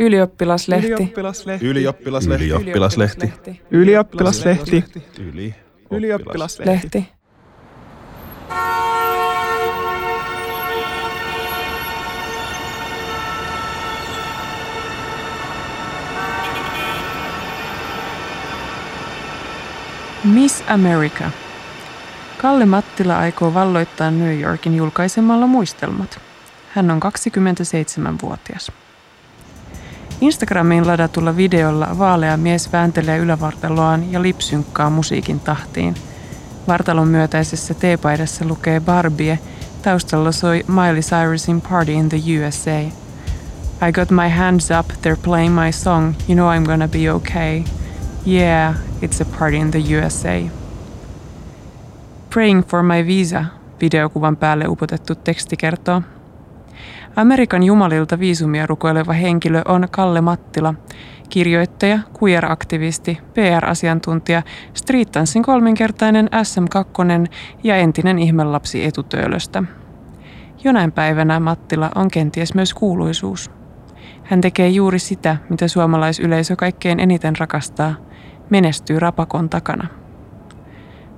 Ylioppilaslehti. Ylioppilaslehti. Ylioppilaslehti. Ylioppilaslehti. Ylioppilaslehti. Yli. Ylioppilaslehti. Lehti. Miss America. Kalle Mattila aikoo valloittaa New Yorkin julkaisemalla muistelmat. Hän on 27-vuotias. Instagramiin ladatulla videolla vaalea mies vääntelee ylävartaloaan ja lipsynkkaa musiikin tahtiin. Vartalon myötäisessä teepaidassa lukee Barbie, taustalla soi Miley Cyrusin Party in the USA. I got my hands up, they're playing my song, you know I'm gonna be okay. Yeah, it's a party in the USA. Praying for my visa, videokuvan päälle upotettu teksti kertoo. Amerikan jumalilta viisumia rukoileva henkilö on Kalle Mattila, kirjoittaja, queer-aktivisti, PR-asiantuntija, street dancing kolminkertainen SM2 ja entinen ihmelapsi etutöölöstä. Jonain päivänä Mattila on kenties myös kuuluisuus. Hän tekee juuri sitä, mitä suomalaisyleisö kaikkein eniten rakastaa, menestyy rapakon takana.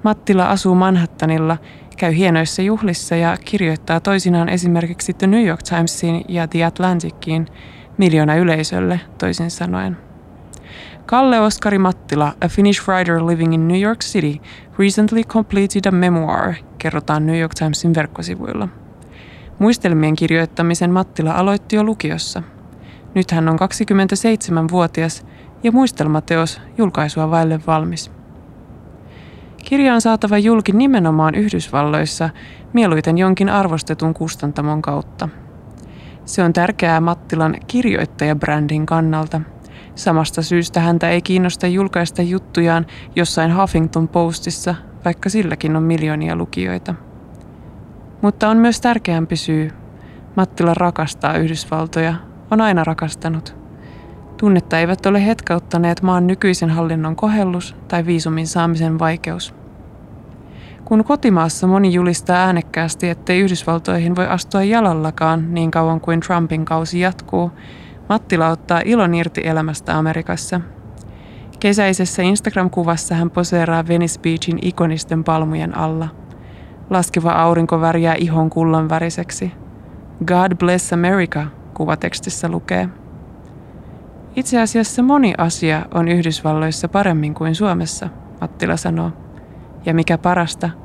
Mattila asuu Manhattanilla, käy hienoissa juhlissa ja kirjoittaa toisinaan esimerkiksi The New York Timesiin ja The Atlanticin miljoona yleisölle, toisin sanoen. Kalle Oskari Mattila, a Finnish writer living in New York City, recently completed a memoir, kerrotaan New York Timesin verkkosivuilla. Muistelmien kirjoittamisen Mattila aloitti jo lukiossa. Nyt hän on 27-vuotias ja muistelmateos julkaisua vaille valmis. Kirja on saatava julki nimenomaan Yhdysvalloissa, mieluiten jonkin arvostetun kustantamon kautta. Se on tärkeää Mattilan kirjoittajabrändin kannalta. Samasta syystä häntä ei kiinnosta julkaista juttujaan jossain Huffington Postissa, vaikka silläkin on miljoonia lukijoita. Mutta on myös tärkeämpi syy. Mattila rakastaa Yhdysvaltoja, on aina rakastanut. Tunnetta eivät ole hetkauttaneet maan nykyisen hallinnon kohellus tai viisumin saamisen vaikeus. Kun kotimaassa moni julistaa äänekkäästi, ettei Yhdysvaltoihin voi astua jalallakaan niin kauan kuin Trumpin kausi jatkuu, Mattila ottaa ilon irti elämästä Amerikassa. Kesäisessä Instagram-kuvassa hän poseeraa Venice Beachin ikonisten palmujen alla. Laskeva aurinko värjää ihon kullan väriseksi. God bless America, kuvatekstissä lukee. Itse asiassa moni asia on Yhdysvalloissa paremmin kuin Suomessa, Mattila sanoo. Ja mikä parasta,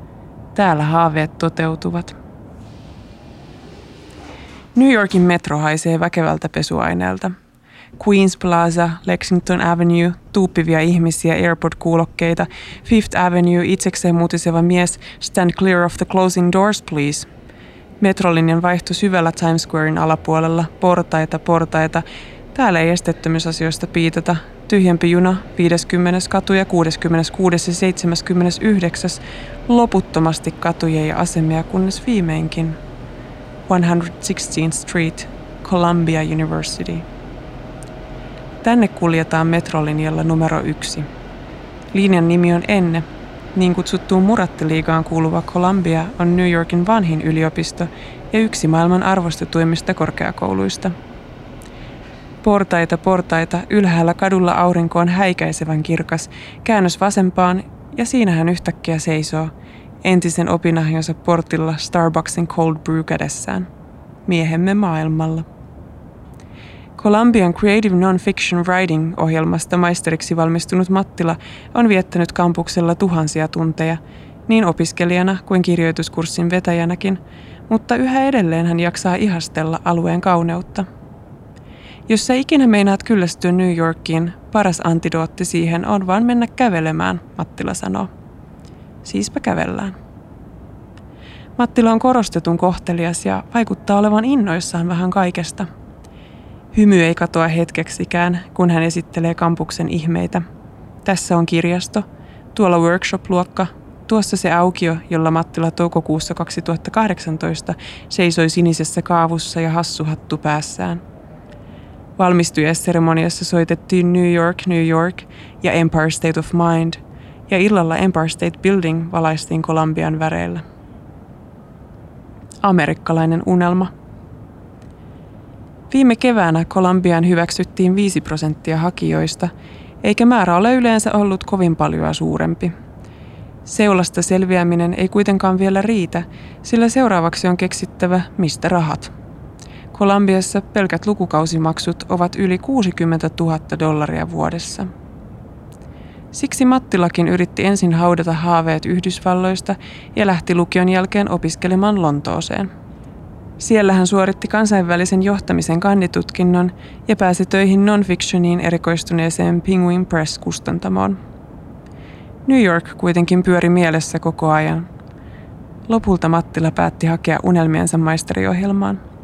täällä haaveet toteutuvat. New Yorkin metro haisee väkevältä pesuaineelta. Queens Plaza, Lexington Avenue, tuuppivia ihmisiä, airport-kuulokkeita, Fifth Avenue, itsekseen muutiseva mies, stand clear of the closing doors please. Metrolinjan vaihto syvällä Times Squarein alapuolella, portaita, portaita, Täällä ei estettömyysasioista piitata. Tyhjempi juna, 50. katu ja 66. ja 79. loputtomasti katuja ja asemia, kunnes viimeinkin 116th Street, Columbia University. Tänne kuljetaan metrolinjalla numero yksi. Linjan nimi on Enne. Niin kutsuttuun Murattiliigaan kuuluva Columbia on New Yorkin vanhin yliopisto ja yksi maailman arvostetuimmista korkeakouluista – Portaita, portaita, ylhäällä kadulla aurinko on häikäisevän kirkas, käännös vasempaan ja siinä hän yhtäkkiä seisoo, entisen opinahjonsa portilla Starbucksin cold brew kädessään. Miehemme maailmalla. Columbian Creative Non-Fiction Writing-ohjelmasta maisteriksi valmistunut Mattila on viettänyt kampuksella tuhansia tunteja, niin opiskelijana kuin kirjoituskurssin vetäjänäkin, mutta yhä edelleen hän jaksaa ihastella alueen kauneutta – jos sä ikinä meinaat kyllästyä New Yorkiin, paras antidootti siihen on vaan mennä kävelemään, Mattila sanoo. Siispä kävellään. Mattila on korostetun kohtelias ja vaikuttaa olevan innoissaan vähän kaikesta. Hymy ei katoa hetkeksikään, kun hän esittelee kampuksen ihmeitä. Tässä on kirjasto, tuolla workshop-luokka, tuossa se aukio, jolla Mattila toukokuussa 2018 seisoi sinisessä kaavussa ja hassuhattu päässään – Valmistujaisseremoniassa soitettiin New York, New York ja Empire State of Mind, ja illalla Empire State Building valaistiin Columbian väreillä. Amerikkalainen unelma. Viime keväänä Kolumbiaan hyväksyttiin 5 prosenttia hakijoista, eikä määrä ole yleensä ollut kovin paljon suurempi. Seulasta selviäminen ei kuitenkaan vielä riitä, sillä seuraavaksi on keksittävä, mistä rahat. Kolumbiassa pelkät lukukausimaksut ovat yli 60 000 dollaria vuodessa. Siksi Mattilakin yritti ensin haudata haaveet Yhdysvalloista ja lähti lukion jälkeen opiskelemaan Lontooseen. Siellä hän suoritti kansainvälisen johtamisen kanditutkinnon ja pääsi töihin non-fictioniin erikoistuneeseen Penguin Press-kustantamoon. New York kuitenkin pyöri mielessä koko ajan. Lopulta Mattila päätti hakea unelmiensa maisteriohjelmaan.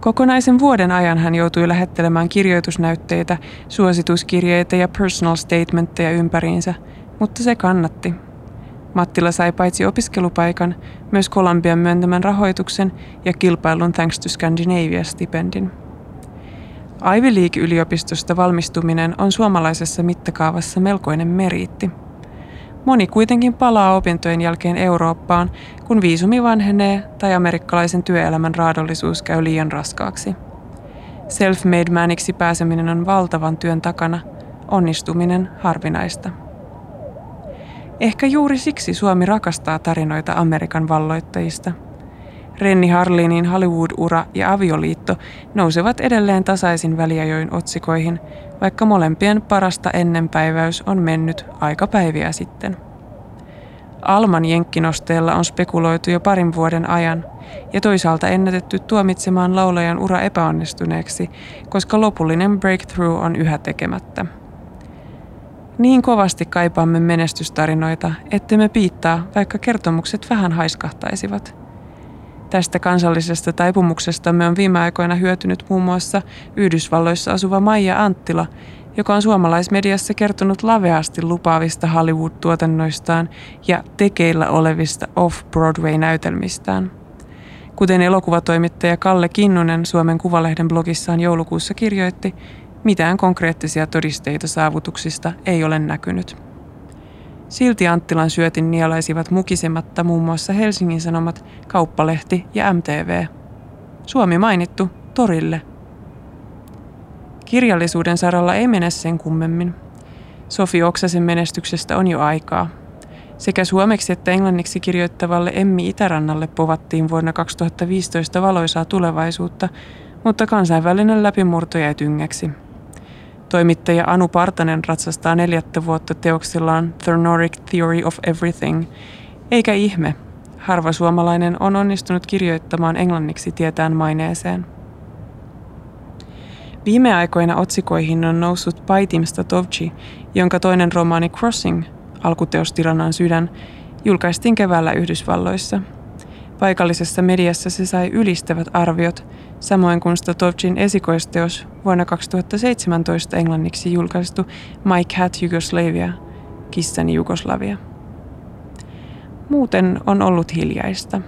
Kokonaisen vuoden ajan hän joutui lähettelemään kirjoitusnäytteitä, suosituskirjeitä ja personal statementteja ympäriinsä, mutta se kannatti. Mattila sai paitsi opiskelupaikan, myös Kolumbian myöntämän rahoituksen ja kilpailun Thanks to Scandinavia-stipendin. Ivy League-yliopistosta valmistuminen on suomalaisessa mittakaavassa melkoinen meriitti. Moni kuitenkin palaa opintojen jälkeen Eurooppaan, kun viisumi vanhenee tai amerikkalaisen työelämän raadollisuus käy liian raskaaksi. Self-made maniksi pääseminen on valtavan työn takana, onnistuminen harvinaista. Ehkä juuri siksi Suomi rakastaa tarinoita Amerikan valloittajista. Renni Harlinin Hollywood-ura ja avioliitto nousevat edelleen tasaisin väliajoin otsikoihin, vaikka molempien parasta ennenpäiväys on mennyt aika päiviä sitten. Alman jenkkinosteella on spekuloitu jo parin vuoden ajan ja toisaalta ennätetty tuomitsemaan laulajan ura epäonnistuneeksi, koska lopullinen breakthrough on yhä tekemättä. Niin kovasti kaipaamme menestystarinoita, ettemme piittaa, vaikka kertomukset vähän haiskahtaisivat. Tästä kansallisesta taipumuksestamme on viime aikoina hyötynyt muun muassa Yhdysvalloissa asuva Maija Anttila, joka on suomalaismediassa kertonut laveasti lupaavista Hollywood-tuotannoistaan ja tekeillä olevista off-Broadway-näytelmistään. Kuten elokuvatoimittaja Kalle Kinnunen Suomen Kuvalehden blogissaan joulukuussa kirjoitti, mitään konkreettisia todisteita saavutuksista ei ole näkynyt. Silti Anttilan syötin nielaisivat mukisematta muun muassa Helsingin Sanomat, Kauppalehti ja MTV. Suomi mainittu torille. Kirjallisuuden saralla ei mene sen kummemmin. Sofi Oksasen menestyksestä on jo aikaa. Sekä suomeksi että englanniksi kirjoittavalle Emmi Itärannalle povattiin vuonna 2015 valoisaa tulevaisuutta, mutta kansainvälinen läpimurto jäi tyngäksi. Toimittaja Anu Partanen ratsastaa neljättä vuotta teoksillaan The Nordic Theory of Everything. Eikä ihme, harva suomalainen on onnistunut kirjoittamaan englanniksi tietään maineeseen. Viime aikoina otsikoihin on noussut Paitim Statovci, jonka toinen romaani Crossing, alkuteos Tiranan sydän, julkaistiin keväällä Yhdysvalloissa. Paikallisessa mediassa se sai ylistävät arviot – samoin kuin Statovcin esikoisteos vuonna 2017 englanniksi julkaistu My Cat Yugoslavia, Kissani Jugoslavia. Muuten on ollut hiljaista.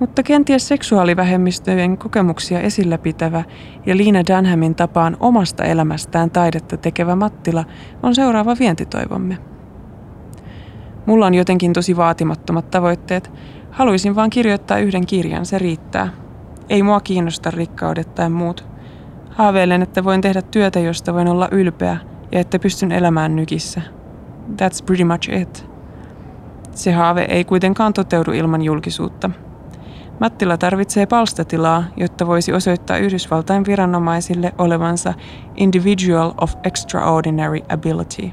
Mutta kenties seksuaalivähemmistöjen kokemuksia esillä pitävä ja Liina Dunhamin tapaan omasta elämästään taidetta tekevä Mattila on seuraava vientitoivomme. Mulla on jotenkin tosi vaatimattomat tavoitteet. Haluaisin vaan kirjoittaa yhden kirjan, se riittää – ei mua kiinnosta rikkaudet tai muut. Haaveilen, että voin tehdä työtä, josta voin olla ylpeä ja että pystyn elämään nykissä. That's pretty much it. Se haave ei kuitenkaan toteudu ilman julkisuutta. Mattila tarvitsee palstatilaa, jotta voisi osoittaa Yhdysvaltain viranomaisille olevansa individual of extraordinary ability.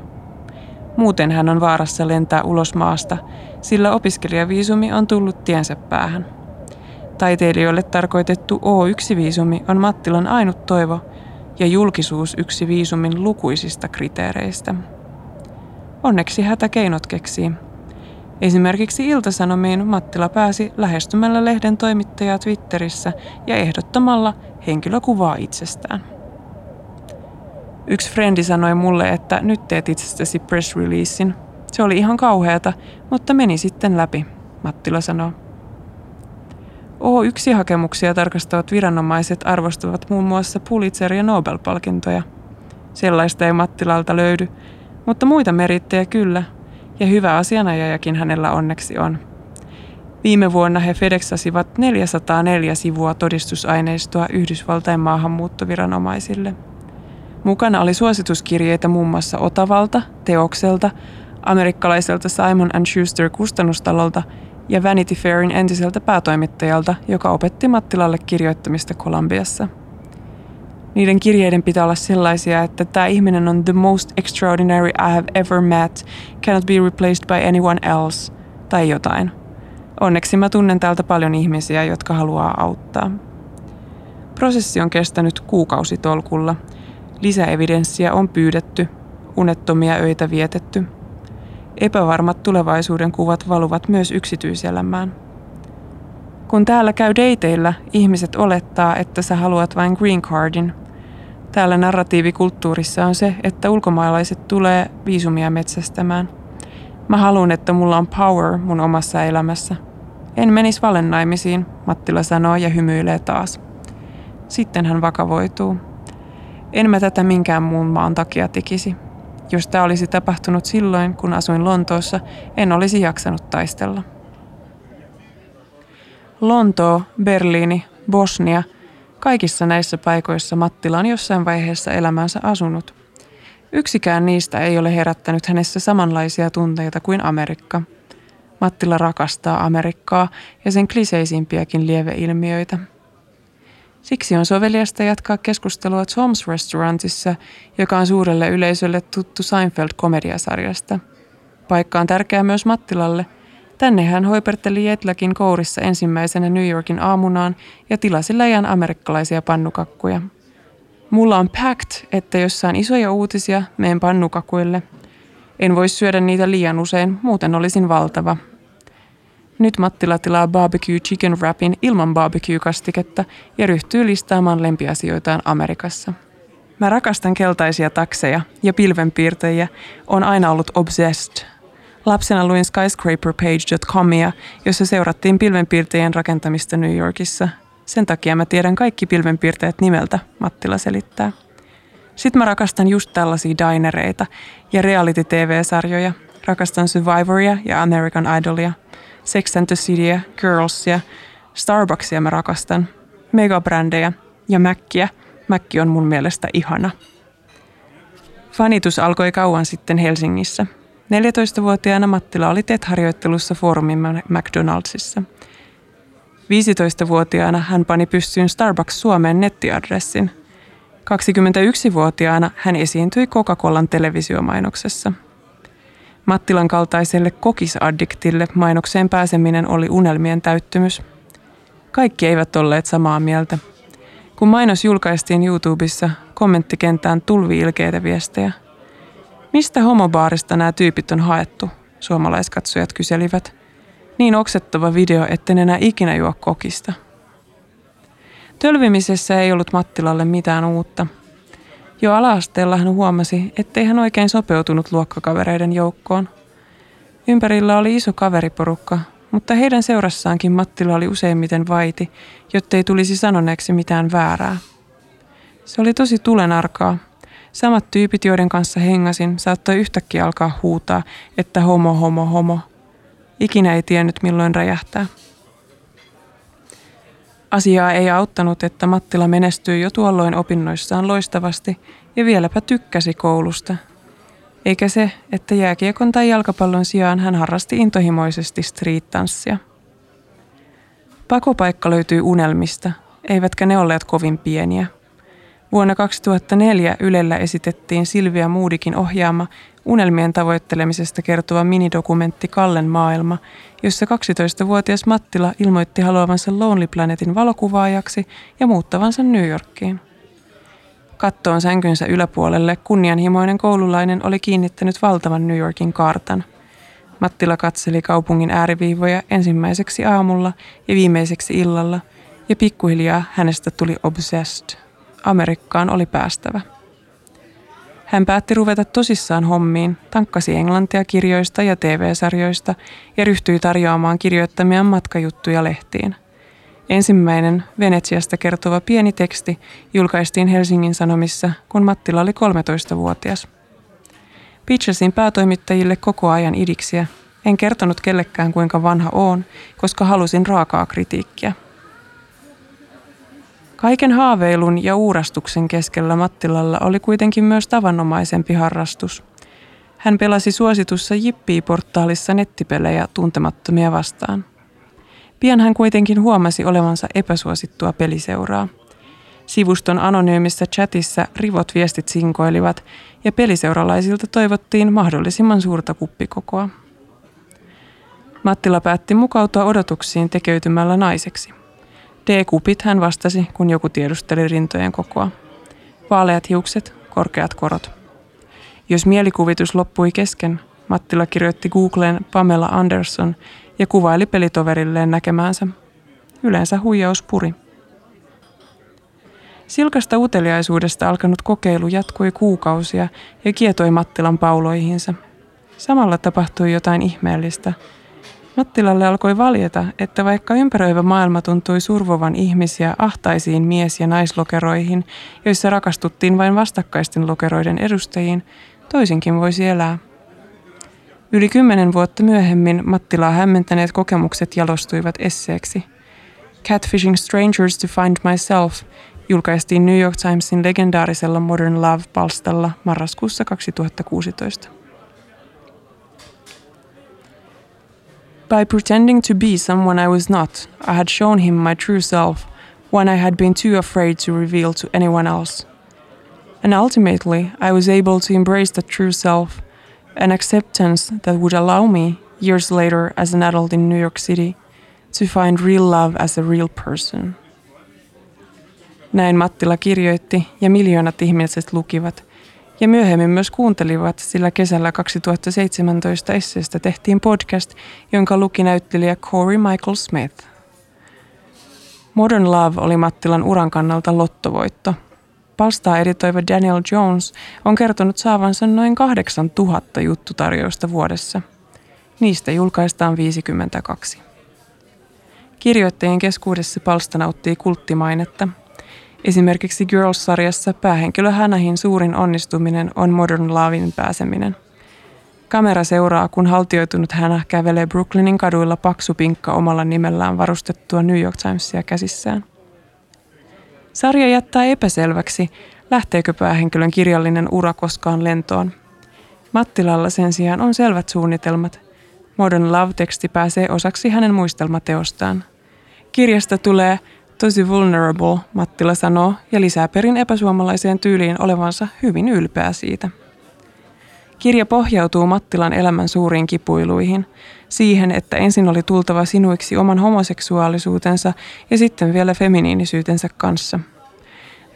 Muuten hän on vaarassa lentää ulos maasta, sillä opiskelijaviisumi on tullut tiensä päähän. Taiteilijoille tarkoitettu O1-viisumi on Mattilan ainut toivo ja julkisuus yksi viisumin lukuisista kriteereistä. Onneksi hätä keinot keksii. Esimerkiksi Iltasanomiin Mattila pääsi lähestymällä lehden toimittajaa Twitterissä ja ehdottamalla henkilökuvaa itsestään. Yksi frendi sanoi mulle, että nyt teet itsestäsi press releasein. Se oli ihan kauheata, mutta meni sitten läpi, Mattila sanoi. O1-hakemuksia tarkastavat viranomaiset arvostavat muun muassa Pulitzer- ja Nobel-palkintoja. Sellaista ei Mattilalta löydy, mutta muita merittejä kyllä, ja hyvä asianajajakin hänellä onneksi on. Viime vuonna he FedExasivat 404 sivua todistusaineistoa Yhdysvaltain maahanmuuttoviranomaisille. Mukana oli suosituskirjeitä muun muassa Otavalta, Teokselta, amerikkalaiselta Simon Schuster kustannustalolta ja Vanity Fairin entiseltä päätoimittajalta, joka opetti Mattilalle kirjoittamista Kolumbiassa. Niiden kirjeiden pitää olla sellaisia, että tämä ihminen on the most extraordinary I have ever met, cannot be replaced by anyone else, tai jotain. Onneksi mä tunnen täältä paljon ihmisiä, jotka haluaa auttaa. Prosessi on kestänyt kuukausitolkulla. Lisäevidenssiä on pyydetty, unettomia öitä vietetty. Epävarmat tulevaisuuden kuvat valuvat myös yksityiselämään. Kun täällä käy dateilla, ihmiset olettaa, että sä haluat vain green cardin. Täällä narratiivikulttuurissa on se, että ulkomaalaiset tulee viisumia metsästämään. Mä haluan, että mulla on power mun omassa elämässä – en menis valennaimisiin, Mattila sanoo ja hymyilee taas. Sitten hän vakavoituu. En mä tätä minkään muun maan takia tekisi. Jos tämä olisi tapahtunut silloin, kun asuin Lontoossa, en olisi jaksanut taistella. Lontoo, Berliini, Bosnia, kaikissa näissä paikoissa Mattila on jossain vaiheessa elämänsä asunut. Yksikään niistä ei ole herättänyt hänessä samanlaisia tunteita kuin Amerikka – Mattila rakastaa Amerikkaa ja sen kliseisimpiäkin lieveilmiöitä. Siksi on soveliasta jatkaa keskustelua Tom's Restaurantissa, joka on suurelle yleisölle tuttu Seinfeld-komediasarjasta. Paikka on tärkeä myös Mattilalle. Tänne hän hoiperteli Jetlakin kourissa ensimmäisenä New Yorkin aamunaan ja tilasi läjän amerikkalaisia pannukakkuja. Mulla on packed, että jos saan isoja uutisia, meen pannukakuille. En voi syödä niitä liian usein, muuten olisin valtava, nyt Mattila tilaa barbecue chicken wrapin ilman barbecue-kastiketta ja ryhtyy listaamaan lempiasioitaan Amerikassa. Mä rakastan keltaisia takseja ja pilvenpiirtejä, on aina ollut obsessed. Lapsena luin skyscraperpage.comia, jossa seurattiin pilvenpiirtejien rakentamista New Yorkissa. Sen takia mä tiedän kaikki pilvenpiirteet nimeltä, Mattila selittää. Sitten mä rakastan just tällaisia dinereita ja reality-tv-sarjoja. Rakastan Survivoria ja American Idolia – Sex and the Cityä, Girlsia, Starbucksia mä rakastan, megabrändejä ja Mäkkiä. Mäkki on mun mielestä ihana. Fanitus alkoi kauan sitten Helsingissä. 14-vuotiaana Mattila oli TET-harjoittelussa foorumin McDonaldsissa. 15-vuotiaana hän pani pystyyn Starbucks Suomen nettiadressin. 21-vuotiaana hän esiintyi Coca-Colan televisiomainoksessa – Mattilan kaltaiselle kokisaddiktille mainokseen pääseminen oli unelmien täyttymys. Kaikki eivät olleet samaa mieltä. Kun mainos julkaistiin YouTubessa, kommenttikentään tulvi ilkeitä viestejä. Mistä homobaarista nämä tyypit on haettu? Suomalaiskatsojat kyselivät. Niin oksettava video, etten enää ikinä juo kokista. Tölvimisessä ei ollut Mattilalle mitään uutta – jo ala-asteella hän huomasi, ettei hän oikein sopeutunut luokkakavereiden joukkoon. Ympärillä oli iso kaveriporukka, mutta heidän seurassaankin Mattila oli useimmiten vaiti, jottei tulisi sanoneeksi mitään väärää. Se oli tosi tulenarkaa. Samat tyypit, joiden kanssa hengasin, saattoi yhtäkkiä alkaa huutaa, että homo, homo, homo. Ikinä ei tiennyt milloin räjähtää. Asiaa ei auttanut, että Mattila menestyi jo tuolloin opinnoissaan loistavasti ja vieläpä tykkäsi koulusta. Eikä se, että jääkiekon tai jalkapallon sijaan hän harrasti intohimoisesti street-tanssia. Pakopaikka löytyi unelmista, eivätkä ne olleet kovin pieniä – Vuonna 2004 Ylellä esitettiin Silvia Muudikin ohjaama unelmien tavoittelemisesta kertova minidokumentti Kallen maailma, jossa 12-vuotias Mattila ilmoitti haluavansa Lonely Planetin valokuvaajaksi ja muuttavansa New Yorkiin. Kattoon sänkynsä yläpuolelle kunnianhimoinen koululainen oli kiinnittänyt valtavan New Yorkin kartan. Mattila katseli kaupungin ääriviivoja ensimmäiseksi aamulla ja viimeiseksi illalla, ja pikkuhiljaa hänestä tuli obsessed. Amerikkaan oli päästävä. Hän päätti ruveta tosissaan hommiin, tankkasi englantia kirjoista ja TV-sarjoista ja ryhtyi tarjoamaan kirjoittamiaan matkajuttuja lehtiin. Ensimmäinen Venetsiasta kertova pieni teksti julkaistiin Helsingin Sanomissa, kun Mattila oli 13-vuotias. Pitchasin päätoimittajille koko ajan idiksiä, En kertonut kellekään kuinka vanha oon, koska halusin raakaa kritiikkiä. Kaiken haaveilun ja uurastuksen keskellä Mattilalla oli kuitenkin myös tavanomaisempi harrastus. Hän pelasi suositussa Jippi-portaalissa nettipelejä tuntemattomia vastaan. Pian hän kuitenkin huomasi olevansa epäsuosittua peliseuraa. Sivuston anonyymissä chatissa rivot viestit sinkoilivat ja peliseuralaisilta toivottiin mahdollisimman suurta kuppikokoa. Mattila päätti mukautua odotuksiin tekeytymällä naiseksi. D-kupit hän vastasi, kun joku tiedusteli rintojen kokoa. Vaaleat hiukset, korkeat korot. Jos mielikuvitus loppui kesken, Mattila kirjoitti Googleen Pamela Anderson ja kuvaili pelitoverilleen näkemäänsä. Yleensä huijaus puri. Silkasta uteliaisuudesta alkanut kokeilu jatkui kuukausia ja kietoi Mattilan pauloihinsa. Samalla tapahtui jotain ihmeellistä – Mattilalle alkoi valjeta, että vaikka ympäröivä maailma tuntui survovan ihmisiä ahtaisiin mies- ja naislokeroihin, joissa rakastuttiin vain vastakkaisten lokeroiden edustajiin, toisinkin voisi elää. Yli kymmenen vuotta myöhemmin Mattilaa hämmentäneet kokemukset jalostuivat esseeksi. Catfishing Strangers to Find Myself julkaistiin New York Timesin legendaarisella Modern Love-palstalla marraskuussa 2016. By pretending to be someone I was not, I had shown him my true self, one I had been too afraid to reveal to anyone else. And ultimately, I was able to embrace that true self, an acceptance that would allow me, years later as an adult in New York City, to find real love as a real person. Näin Mattila kirjoitti ja miljoonat ihmiset lukivat – ja myöhemmin myös kuuntelivat, sillä kesällä 2017 esseestä tehtiin podcast, jonka luki näyttelijä Corey Michael Smith. Modern Love oli Mattilan uran kannalta lottovoitto. Palstaa editoiva Daniel Jones on kertonut saavansa noin 8000 juttutarjousta vuodessa. Niistä julkaistaan 52. Kirjoittajien keskuudessa palsta nauttii kulttimainetta – Esimerkiksi Girls-sarjassa päähenkilö Hanahin suurin onnistuminen on Modern Lovein pääseminen. Kamera seuraa, kun haltioitunut hänä kävelee Brooklynin kaduilla paksu pinkka omalla nimellään varustettua New York Timesia käsissään. Sarja jättää epäselväksi, lähteekö päähenkilön kirjallinen ura koskaan lentoon. Mattilalla sen sijaan on selvät suunnitelmat. Modern Love-teksti pääsee osaksi hänen muistelmateostaan. Kirjasta tulee Tosi vulnerable, Mattila sanoo ja lisää perin epäsuomalaiseen tyyliin olevansa hyvin ylpeä siitä. Kirja pohjautuu Mattilan elämän suuriin kipuiluihin, siihen, että ensin oli tultava sinuiksi oman homoseksuaalisuutensa ja sitten vielä feminiinisyytensä kanssa.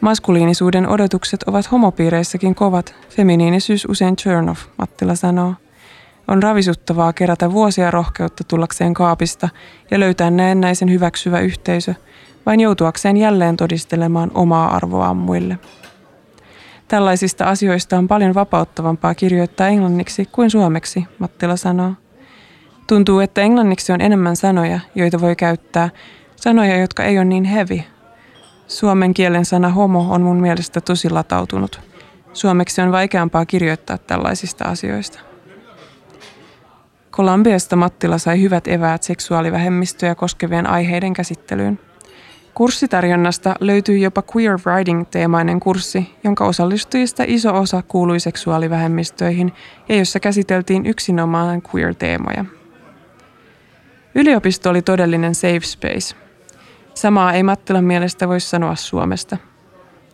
Maskuliinisuuden odotukset ovat homopiireissäkin kovat, feminiinisyys usein turn off, Mattila sanoo. On ravisuttavaa kerätä vuosia rohkeutta tullakseen kaapista ja löytää näennäisen hyväksyvä yhteisö – vain joutuakseen jälleen todistelemaan omaa arvoaan muille. Tällaisista asioista on paljon vapauttavampaa kirjoittaa englanniksi kuin suomeksi, Mattila sanoo. Tuntuu, että englanniksi on enemmän sanoja, joita voi käyttää, sanoja, jotka ei ole niin hevi. Suomen kielen sana homo on mun mielestä tosi latautunut. Suomeksi on vaikeampaa kirjoittaa tällaisista asioista. Kolumbiasta Mattila sai hyvät eväät seksuaalivähemmistöjä koskevien aiheiden käsittelyyn – Kurssitarjonnasta löytyy jopa queer writing-teemainen kurssi, jonka osallistujista iso osa kuului seksuaalivähemmistöihin ja jossa käsiteltiin yksinomaan queer-teemoja. Yliopisto oli todellinen safe space. Samaa ei Mattilan mielestä voi sanoa Suomesta.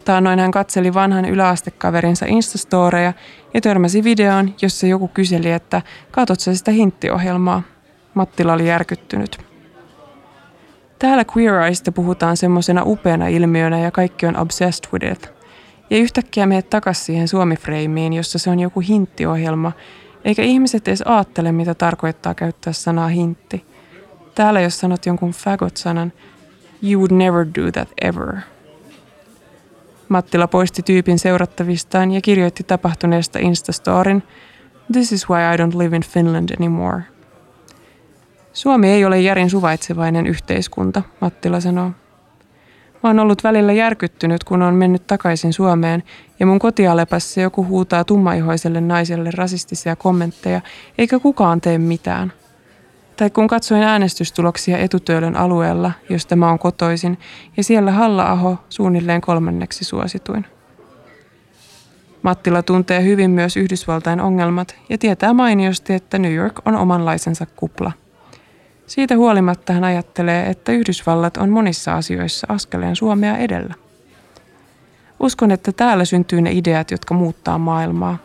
Taannoin hän katseli vanhan yläastekaverinsa Instastoreja ja törmäsi videoon, jossa joku kyseli, että katot sitä hinttiohjelmaa. Mattila oli järkyttynyt. Täällä Queer Eyestä puhutaan semmoisena upeana ilmiönä ja kaikki on obsessed with it. Ja yhtäkkiä menet takaisin siihen suomifreimiin, jossa se on joku hinttiohjelma, eikä ihmiset edes aattele, mitä tarkoittaa käyttää sanaa hintti. Täällä jos sanot jonkun fagot-sanan, you would never do that ever. Mattila poisti tyypin seurattavistaan ja kirjoitti tapahtuneesta Instastorin, This is why I don't live in Finland anymore – Suomi ei ole järin suvaitsevainen yhteiskunta, Mattila sanoo. Mä oon ollut välillä järkyttynyt, kun on mennyt takaisin Suomeen ja mun kotialepassa joku huutaa tummaihoiselle naiselle rasistisia kommentteja, eikä kukaan tee mitään. Tai kun katsoin äänestystuloksia etutöölön alueella, josta mä oon kotoisin, ja siellä Halla-aho suunnilleen kolmanneksi suosituin. Mattila tuntee hyvin myös Yhdysvaltain ongelmat ja tietää mainiosti, että New York on omanlaisensa kupla. Siitä huolimatta hän ajattelee, että Yhdysvallat on monissa asioissa askeleen Suomea edellä. Uskon, että täällä syntyy ne ideat, jotka muuttaa maailmaa.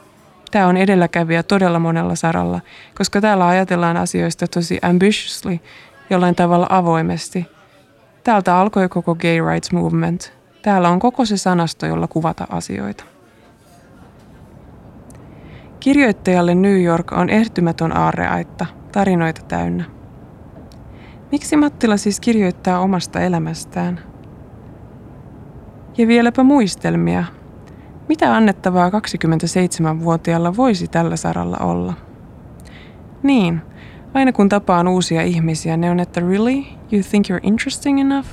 Tämä on edelläkävijä todella monella saralla, koska täällä ajatellaan asioista tosi ambitiously, jollain tavalla avoimesti. Täältä alkoi koko gay rights movement. Täällä on koko se sanasto, jolla kuvata asioita. Kirjoittajalle New York on ehtymätön aarreaitta, tarinoita täynnä. Miksi Mattila siis kirjoittaa omasta elämästään? Ja vieläpä muistelmia. Mitä annettavaa 27-vuotiaalla voisi tällä saralla olla? Niin, aina kun tapaan uusia ihmisiä, ne on, että really? You think you're interesting enough?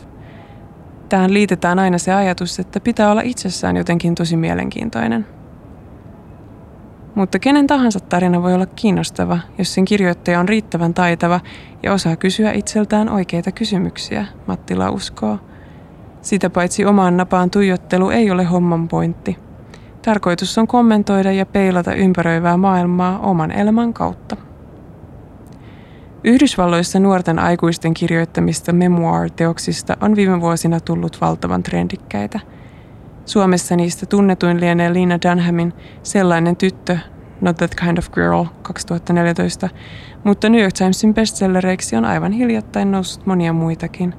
Tähän liitetään aina se ajatus, että pitää olla itsessään jotenkin tosi mielenkiintoinen – mutta kenen tahansa tarina voi olla kiinnostava, jos sen kirjoittaja on riittävän taitava ja osaa kysyä itseltään oikeita kysymyksiä, Mattila uskoo. Sitä paitsi omaan napaan tuijottelu ei ole homman pointti. Tarkoitus on kommentoida ja peilata ympäröivää maailmaa oman elämän kautta. Yhdysvalloissa nuorten aikuisten kirjoittamista memoir-teoksista on viime vuosina tullut valtavan trendikkäitä – Suomessa niistä tunnetuin lienee Lina Dunhamin Sellainen tyttö, Not That Kind of Girl 2014, mutta New York Timesin bestsellereiksi on aivan hiljattain noussut monia muitakin.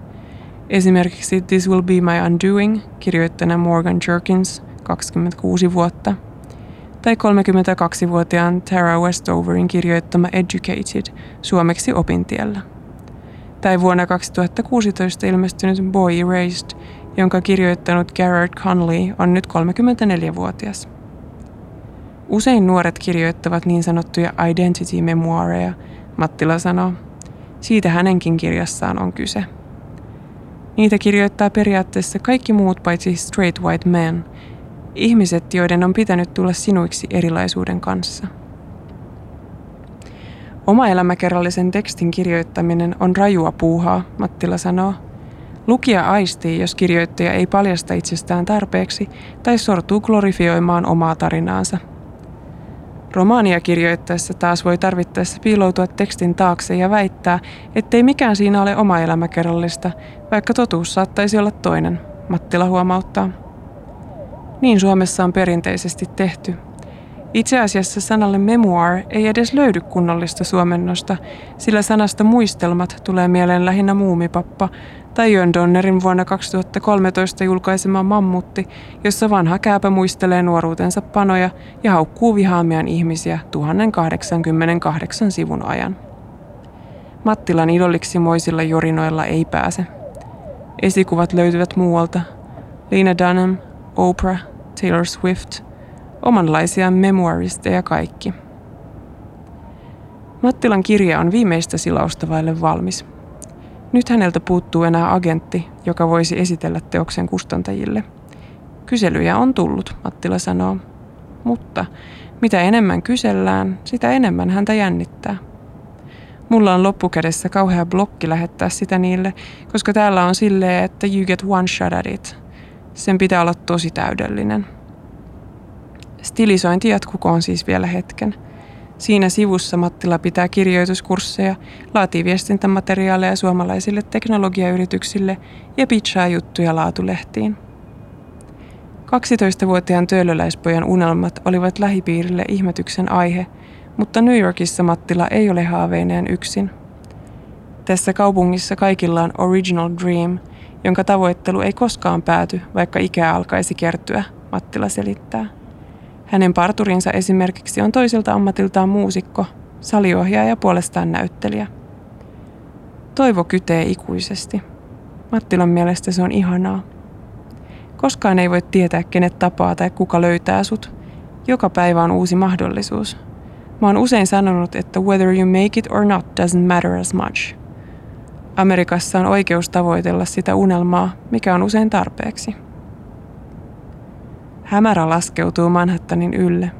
Esimerkiksi This Will Be My Undoing, kirjoittajana Morgan Jerkins, 26 vuotta, tai 32-vuotiaan Tara Westoverin kirjoittama Educated, suomeksi opintiellä. Tai vuonna 2016 ilmestynyt Boy Erased, jonka kirjoittanut Garrett Conley on nyt 34-vuotias. Usein nuoret kirjoittavat niin sanottuja identity-memoireja, Mattila sanoo. Siitä hänenkin kirjassaan on kyse. Niitä kirjoittaa periaatteessa kaikki muut paitsi straight white men, ihmiset, joiden on pitänyt tulla sinuiksi erilaisuuden kanssa. Oma elämäkerrallisen tekstin kirjoittaminen on rajua puuhaa, Mattila sanoo. Lukija aistii, jos kirjoittaja ei paljasta itsestään tarpeeksi tai sortuu glorifioimaan omaa tarinaansa. Romaania kirjoittaessa taas voi tarvittaessa piiloutua tekstin taakse ja väittää, ettei mikään siinä ole oma elämäkerrallista, vaikka totuus saattaisi olla toinen, Mattila huomauttaa. Niin Suomessa on perinteisesti tehty. Itse asiassa sanalle memoir ei edes löydy kunnollista suomennosta, sillä sanasta muistelmat tulee mieleen lähinnä muumipappa, tai Jön Donnerin vuonna 2013 julkaisema Mammutti, jossa vanha kääpä muistelee nuoruutensa panoja ja haukkuu vihaamiaan ihmisiä 1088 sivun ajan. Mattilan idolliksi moisilla jorinoilla ei pääse. Esikuvat löytyvät muualta. Lena Dunham, Oprah, Taylor Swift, omanlaisia memoiristeja kaikki. Mattilan kirja on viimeistä silausta vaille valmis – nyt häneltä puuttuu enää agentti, joka voisi esitellä teoksen kustantajille. Kyselyjä on tullut, Mattila sanoo. Mutta mitä enemmän kysellään, sitä enemmän häntä jännittää. Mulla on loppukädessä kauhea blokki lähettää sitä niille, koska täällä on silleen, että you get one shot at it. Sen pitää olla tosi täydellinen. Stilisointi jatkukoon siis vielä hetken – Siinä sivussa Mattila pitää kirjoituskursseja, laatii viestintämateriaaleja suomalaisille teknologiayrityksille ja pitchaa juttuja laatulehtiin. 12-vuotiaan töölöläispojan unelmat olivat lähipiirille ihmetyksen aihe, mutta New Yorkissa Mattila ei ole haaveineen yksin. Tässä kaupungissa kaikilla on original dream, jonka tavoittelu ei koskaan pääty, vaikka ikää alkaisi kertyä, Mattila selittää. Hänen parturinsa esimerkiksi on toiselta ammatiltaan muusikko, saliohjaaja ja puolestaan näyttelijä. Toivo kytee ikuisesti. Mattilan mielestä se on ihanaa. Koskaan ei voi tietää, kenet tapaa tai kuka löytää sut. Joka päivä on uusi mahdollisuus. Mä oon usein sanonut, että whether you make it or not doesn't matter as much. Amerikassa on oikeus tavoitella sitä unelmaa, mikä on usein tarpeeksi. Hämärä laskeutuu Manhattanin ylle.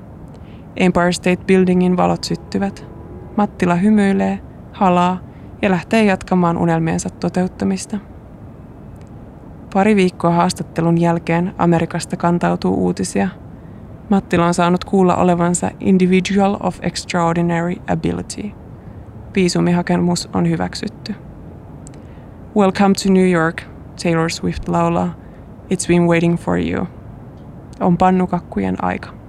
Empire State Buildingin valot syttyvät. Mattila hymyilee, halaa ja lähtee jatkamaan unelmiensa toteuttamista. Pari viikkoa haastattelun jälkeen Amerikasta kantautuu uutisia. Mattila on saanut kuulla olevansa individual of extraordinary ability. Viisumihakemus on hyväksytty. Welcome to New York, Taylor Swift laulaa. It's been waiting for you. On pannukakkujen aika.